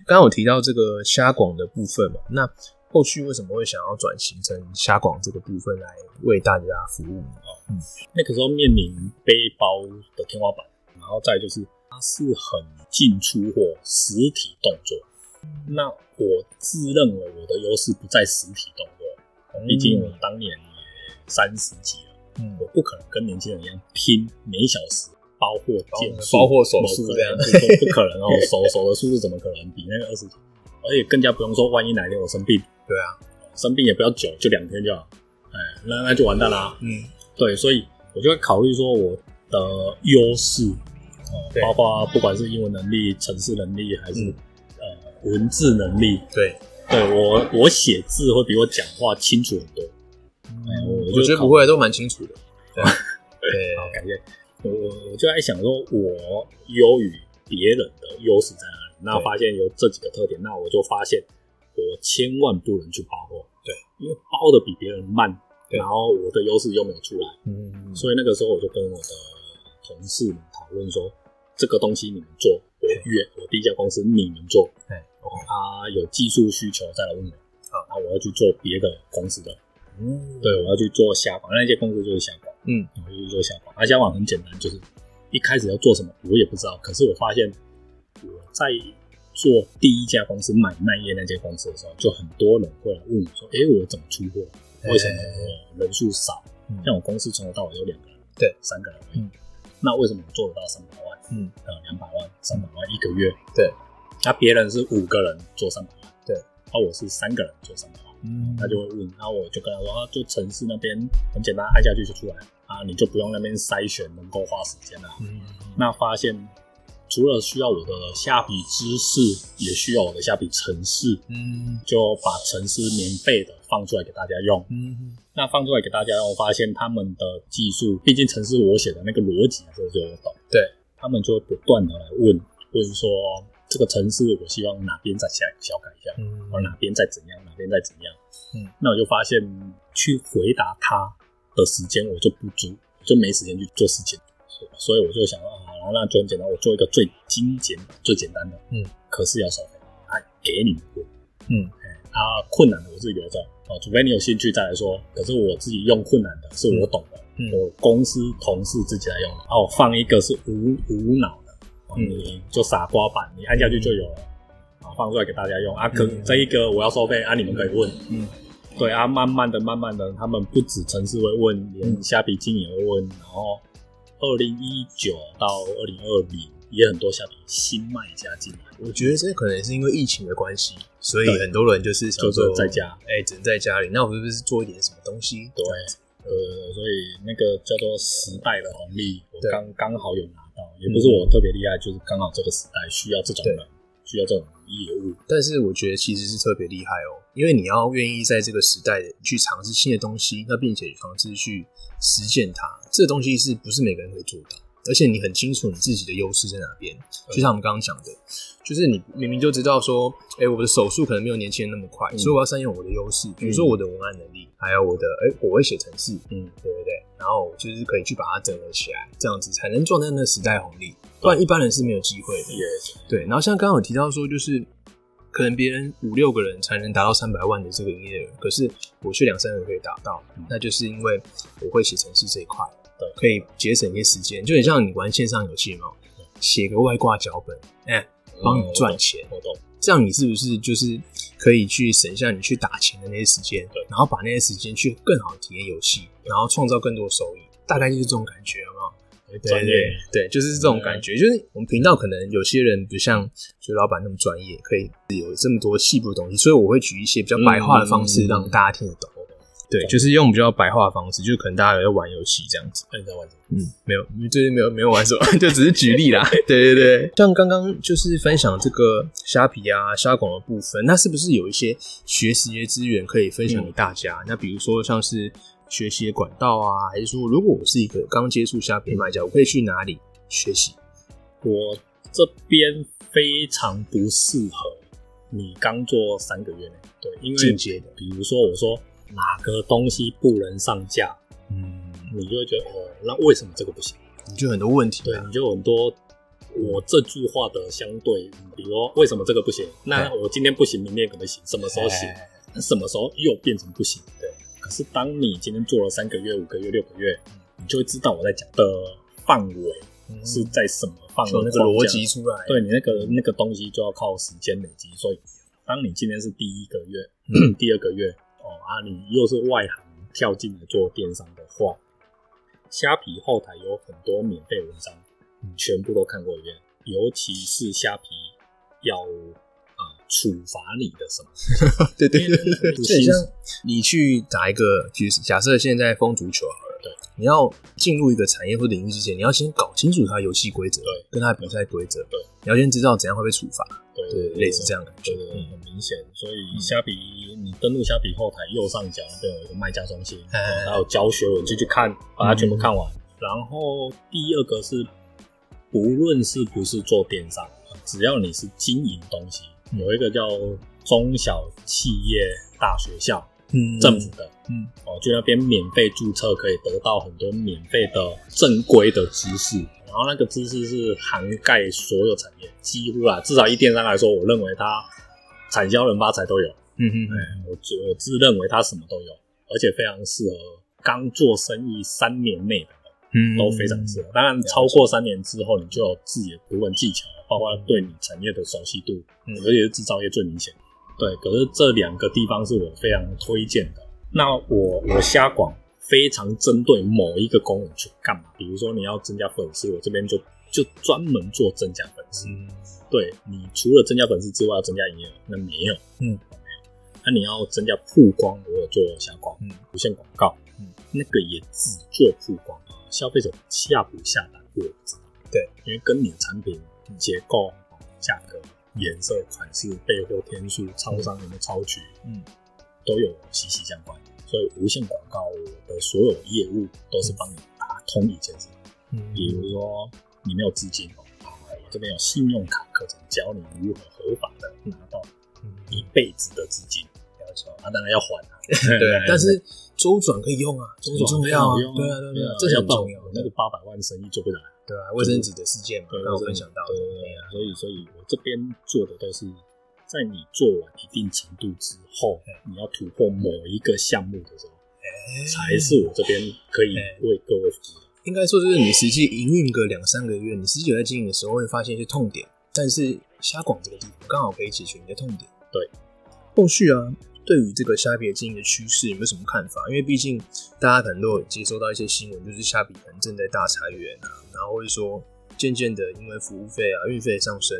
刚刚有提到这个虾广的部分嘛，那后续为什么会想要转型成虾广这个部分来为大家服务呢？那个时候面临背包的天花板，然后再就是它是很进出货实体动作。那我自认为我的优势不在实体动作，毕竟我当年也三十几了，嗯我不可能跟年轻人一样拼每小时包货件数、包货手速这样。不可能不可能哦，手手的数字怎么可能比那个二十几？而且更加不用说，万一哪天我生病，对啊，生病也不要久，就两天就好，哎，那那就完蛋啦。嗯，对，所以我就会考虑说我的优势，包括不管是英文能力、城市能力，还是、嗯。呃文字能力，对，对我我写字会比我讲话清楚很多。哎，我我觉得不会，都蛮清楚的。对，对，好，感谢。我我我就在想说，我优于别人的优势在哪里？那发现有这几个特点，那我就发现我千万不能去包货，对，因为包的比别人慢，然后我的优势又没有出来，嗯，所以那个时候我就跟我的同事们讨论说，这个东西你们做，我约我第一家公司你们做，哎，OK，啊有技术需求再来问我，啊，那我要去做别的公司的，嗯，对我要去做下广，那些公司就是下广。嗯，我就去做虾广。啊，虾广很简单，就是一开始要做什么我也不知道，可是我发现我在做第一家公司买卖业那间公司的时候，就很多人会来问我说：“诶，我怎么出货？为什么我人数少？嗯像我公司从头到尾有两个人，对，三个人。嗯那为什么我做得到三百万？嗯，呃，两百万、三百万一个月？对，那别人是五个人做三百万，对，而我是三个人做三百万。嗯，他就会问，然后我就跟他说，啊，就城市那边很简单，按下去就出来啊，你就不用那边筛选，能够花时间了。嗯，那发现除了需要我的下笔知识，也需要我的下笔程式，嗯，就把程式免费的放出来给大家用。嗯，那放出来给大家用，我发现他们的技术，毕竟程式我写的那个逻辑还是我就懂，对，他们就会不断的来问，问说这个城市我希望哪边再下小改一下，嗯。或哪边再怎样，哪边再怎样。嗯，那我就发现去回答他的时间我就不足，我就没时间去做事情，所所以我就想啊，那就很简单，我做一个最精简、最简单的，嗯，可是要收费，啊，给你们用，嗯，啊，困难的我自己留着，哦，除非你有兴趣再来说，可是我自己用困难的是我懂的，嗯。我公司同事自己来用的，啊，我放一个是无无脑嗯你就傻瓜版，你按下去就有了。啊，放出来给大家用。啊，可、嗯。这一个我要收费啊，你们可以问，嗯，对啊，慢慢的、慢慢的，他们不止城市会问，连虾皮经也会问。然后，二零一九到二零二零也很多虾皮新卖家进来，我觉得这可能是因为疫情的关系，所以很多人就是想就是说在家，哎，只能在家里，那我是不是做一点什么东西？对，呃，所以那个叫做时代的红利，我刚刚好有拿到，也不是我特别厉害，就是刚好这个时代需要这种人，需要这种业务，但是我觉得其实是特别厉害哦，因为你要愿意在这个时代去尝试新的东西，那并且尝试去实践它，这个东西是不是每个人可以做到？而且你很清楚你自己的优势在哪边，就像我们刚刚讲的，就是你明明就知道说，哎、我的手速可能没有年轻人那么快，嗯。所以我要善用我的优势，比如说我的文案能力，还有我的，哎、我会写程式，嗯，对对对？然后就是可以去把它整合起来，这样子才能赚到那个时代红利，不然一般人是没有机会的。也对，然后像刚刚有提到说，就是可能别人五六个人才能达到三百万的这个营业额，可是我却两三个人可以达到，嗯。那就是因为我会写程式这一块，对。可以节省一些时间，就很像你玩线上游戏嘛，写个外挂脚本，哎、帮你赚钱，我懂，这样你是不是就是可以去省下你去打钱的那些时间，然后把那些时间去更好地体验游戏，然后创造更多收益，大概就是这种感觉，有没有？对对对，就是这种感觉。就是我们频道可能有些人不像就老板那么专业，可以有这么多细部的东西，所以我会举一些比较白话的方式嗯让大家听得懂。对，就是用比较白话的方式，就可能大家有在玩游戏这样子。那你在玩什么？嗯，没有，最近没有没有玩什么，就只是举例啦。对对对，像刚刚就是分享这个虾皮啊、虾广的部分，那是不是有一些学习的资源可以分享给大家？那比如说像是学习的管道啊，还是说如果我是一个刚接触虾皮卖家，我可以去哪里学习？我这边非常不适合你刚做三个月内，对，因为进阶的，比如说我说哪个东西不能上架，嗯，你就会觉得哦，那为什么这个不行？你就很多问题啊，对你就有很多我这句话的相对，比如说为什么这个不行？那我今天不行，明天可能行，什么时候行？哎那什么时候又变成不行？对。可是当你今天做了三个月、五个月、六个月，你就会知道我在讲的范围嗯是在什么范围那个逻辑出来，对你那个那个东西就要靠时间累积，所以当你今天是第一个月、嗯 第二个月哦啊，你又是外行跳进来做电商的话，虾皮后台有很多免费文章，你全部都看过一遍，尤其是虾皮要啊、呃处罚你的什么，对对对就很像你去打一个，就是假设现在封足球好了，对，你要进入一个产业或领域之前，你要先搞清楚它的游戏规则，对，跟它的比赛规则，对，你要先知道怎样会被处罚，对对，类似这样的感觉。对，对很明显。所以虾皮，你登录虾皮后台右上角那边有一个卖家中心，还有教学文，就去看，把它全部看完。然后第二个是，不论是不是做电商，只要你是经营东西，有一个叫中小企业大学校，嗯政府的，嗯哦，去那边免费注册，可以得到很多免费的正规的知识。然后那个知识是涵盖所有产业，几乎啊，至少以电商来说，我认为它产销人发财都有。嗯嗯嗯，哎，我自我自认为它什么都有，而且非常适合刚做生意三年内的人嗯都非常适合。当然，超过三年之后，你就有自己的图文技巧，包括对你产业的熟悉度，嗯尤其是制造业最明显。对，可是这两个地方是我非常推荐的。那我我瞎广非常针对某一个功能去干嘛？比如说你要增加粉丝，我这边就就专门做增加粉丝。嗯对你除了增加粉丝之外，要增加营业额，那没有，嗯没有。那你要增加曝光，我有做瞎广，嗯，无线广告，嗯，那个也只做曝光，消费者下不下单我不知道，对，因为跟你的产品结构、价格、颜色、款式、备货天数、超商有没有超取，嗯，都有息息相关。所以无线广告我的所有业务都是帮你打通一件事，嗯。比如说你没有资金哦，啊我这边有信用卡课程，教你如何合法的拿到嗯一辈子的资金，没错啊，当然要还啊。对，但是周转可以用啊，周转重要啊，用对啊对啊这很重要，那个八百万生意做不来，对啊，卫生纸的事件嘛，对刚好分享到的，对对对，所以所以我这边做的都是在你做完一定程度之后，你要突破某一个项目的时候，才是我这边可以为各位服务的。应该说就是你实际营运个两三个月，你实际有在经营的时候会发现一些痛点，但是虾广这个地方刚好可以解决你的痛点。对，后续啊，对于这个虾皮的经营的趋势有没有什么看法？因为毕竟大家可能都有接收到一些新闻，就是虾皮可能正在大裁员啊，然后或者说渐渐的因为服务费啊、运费上升，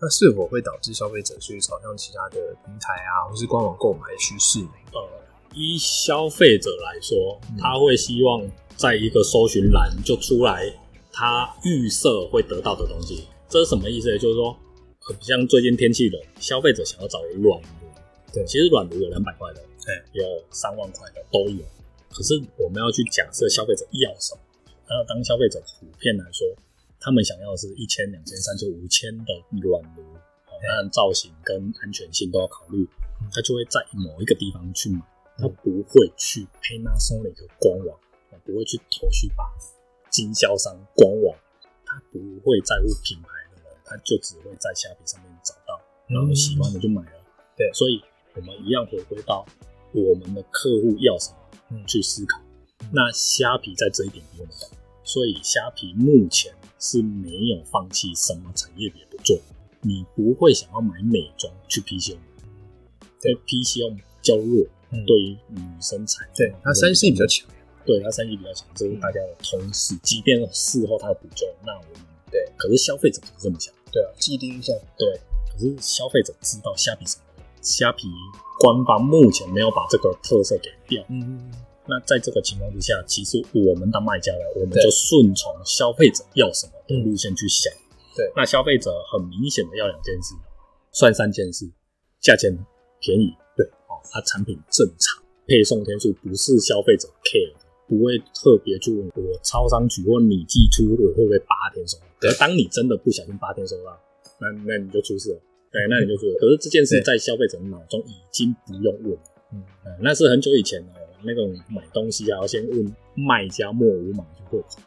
那是否会导致消费者去朝向其他的平台啊，或是官网购买的趋势呢？呃，依消费者来说，他会希望在一个搜寻栏就出来他预设会得到的东西。这是什么意思呢？就是说，很像最近天气冷，消费者想要找软炉，对。其实软炉有两百块的，对，有三万块的都有。可是我们要去假设消费者要什么，那当消费者普遍来说，他们想要的是一千、两千、三千、五千的软炉，哦当然造型跟安全性都要考虑，他就会在某一个地方去买，他不会去 Panasonic 官网，哦不会去头绪吧经销商官网，他不会在乎品牌的人，他就只会在虾皮上面找到，然后喜欢的就买了。对。所以我们一样回归到我们的客户要什么嗯去思考。那虾皮在这一点比我们懂，所以虾皮目前是没有放弃什么产业也不做。你不会想要买美妆去 PC 用，对 PC 用较弱，嗯对于女生产对，它三 C 比较强，对它三 C 比较强，这是大家的通识。即便事后它有补救，那我们对，可是消费者不是这么想，对啊，既定印象，对，可是消费者知道虾皮什么的，虾皮官方目前没有把这个特色给掉。嗯嗯，那在这个情况之下，其实我们当卖家的，我们就顺从消费者要什么的路线去想。对那消费者很明显的要两件事，算三件事：价钱便宜，对，哦，它产品正常，配送天数不是消费者 care 的，不会特别去问我超商取或你寄出我会不会八天送，可是当你真的不小心八天收到，那那你就出事了。对，那你就出事了。可是这件事在消费者脑中已经不用问了。嗯，呃那是很久以前哦，那种买东西啊，要先问卖家莫无码去汇款，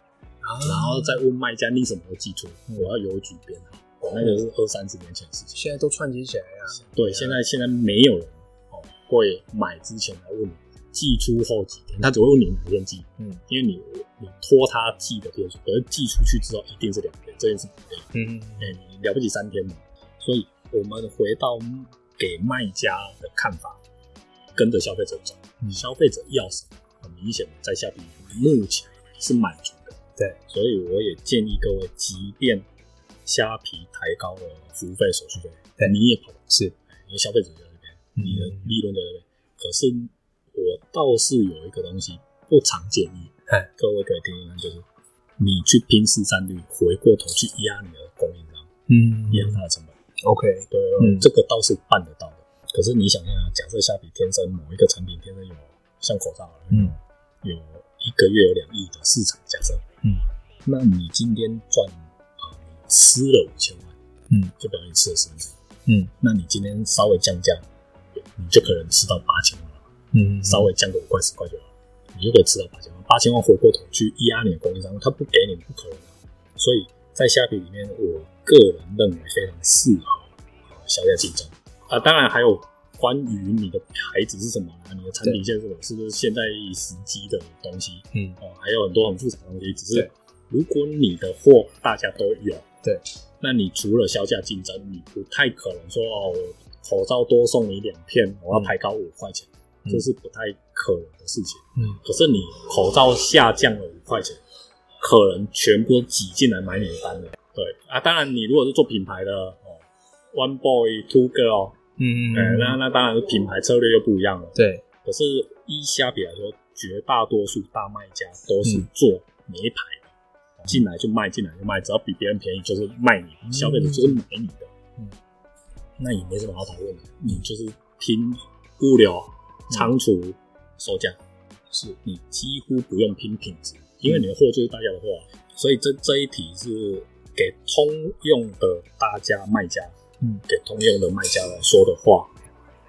然后再问卖家你什么时候寄出，嗯我要邮局编号。哦那个是二三十年前的事情。现在都串接起来啊。对，现在现在没有人哦会买之前来问你寄出后几天，他只会问你哪天寄，嗯因为你你拖他寄的天数，可是寄出去之后一定是两天，这件事不对。嗯哎、你了不起三天嘛？所以我们回到给卖家的看法，跟着消费者走。嗯消费者要什么，很明显的在下笔目前是满足的。对，所以我也建议各位，即便虾皮抬高了服务费、手续费，对你也跑是，因为消费者在这边，嗯你的利润在这边。可是我倒是有一个东西不常建议哎，各位可以听听，就是你去拼市占率，回过头去压你的供应商，嗯压他的成本。OK，对，嗯。这个倒是办得到的。可是你想想啊，假设虾皮天生某一个产品天生有像口罩，嗯，有一个月有两亿的市场，假设，嗯，那你今天赚啊，你吃了五千万，嗯，就表示你吃了十分之一，嗯。那你今天稍微降价，你就可能吃到八千万了，嗯，稍微降个五块十块就好了，你就可以吃到八千万。八千万回过头去压你的供应商，他不给你不可能的。所以在虾皮里面，我个人认为非常适合呃小价竞争啊。当然还有关于你的牌子是什么啊，你的产品线是什么，是不是现在时机的东西嗯哦，还有很多很复杂的东西。只是如果你的货大家都有，对，那你除了销价竞争，你不太可能说哦，我口罩多送你两片，我要抬高五块钱，嗯这是不太可能的事情。嗯可是你口罩下降了五块钱，可能全部都挤进来买你的单了。对啊，当然你如果是做品牌的哦，One Boy Two Girl，嗯哎、那那当然是品牌策略又不一样了。对，可是一虾比来说，绝大多数大卖家都是嗯做没牌的，进来就卖，进来就卖，只要比别人便宜就是卖你，消费者就是买你的。嗯，那也没什么好讨论的，你就是拼物流、仓储、售价，是你几乎不用拼品质，因为你的货就是大家的货啊、所以这这一题是给通用的大家卖家，嗯，给通用的卖家来说的话，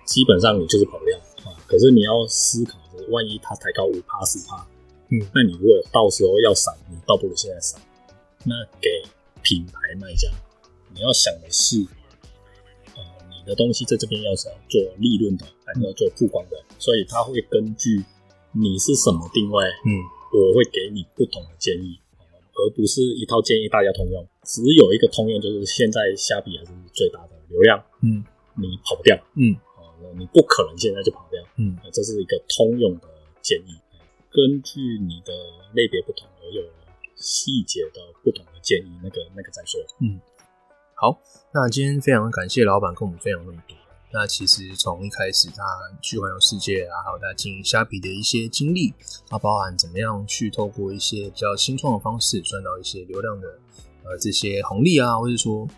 基本上你就是跑不掉啊。可是你要思考万一它抬高五趴十趴，嗯那你如果到时候要闪，你倒不如现在闪。那给品牌卖家，你要想的是，呃，你的东西在这边要是要做利润的，还是要做曝光的，所以他会根据你是什么定位，嗯我会给你不同的建议，而不是一套建议大家通用。只有一个通用，就是现在虾皮还是最大的流量，嗯你跑不掉，嗯哦，你不可能现在就跑掉，嗯呃这是一个通用的建议。根据你的类别不同而有细节的不同的建议，那个那个再说。嗯好，那今天非常感谢老板跟我们分享那么多。那其实从一开始他去环游世界啊，还有他经营虾皮的一些经历，它包含怎么样去透过一些比较新创的方式赚到一些流量的呃这些红利啊，或者说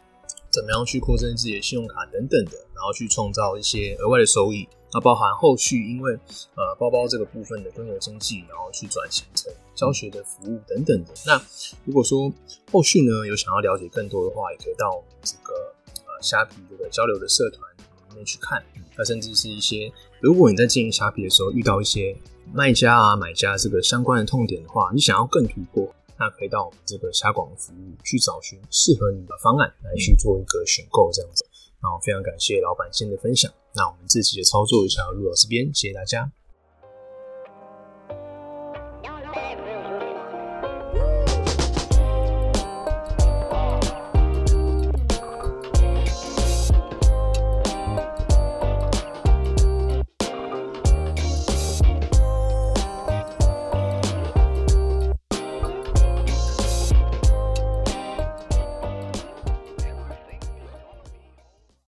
怎么样去扩增自己的信用卡等等的，然后去创造一些额外的收益。那包含后续因为呃包包这个部分的规模经济，然后去转型成教学的服务等等的。那如果说后续呢有想要了解更多的话，也可以到这个呃虾皮这个交流的社团里面去看。那甚至是一些如果你在经营虾皮的时候遇到一些卖家啊买家这个相关的痛点的话，你想要更突破，那可以到我们这个虾广服务去找寻适合你的方案来去做一个选购这样子。那我非常感谢老板今天的分享。那我们这期的操作就到录到这边，谢谢大家。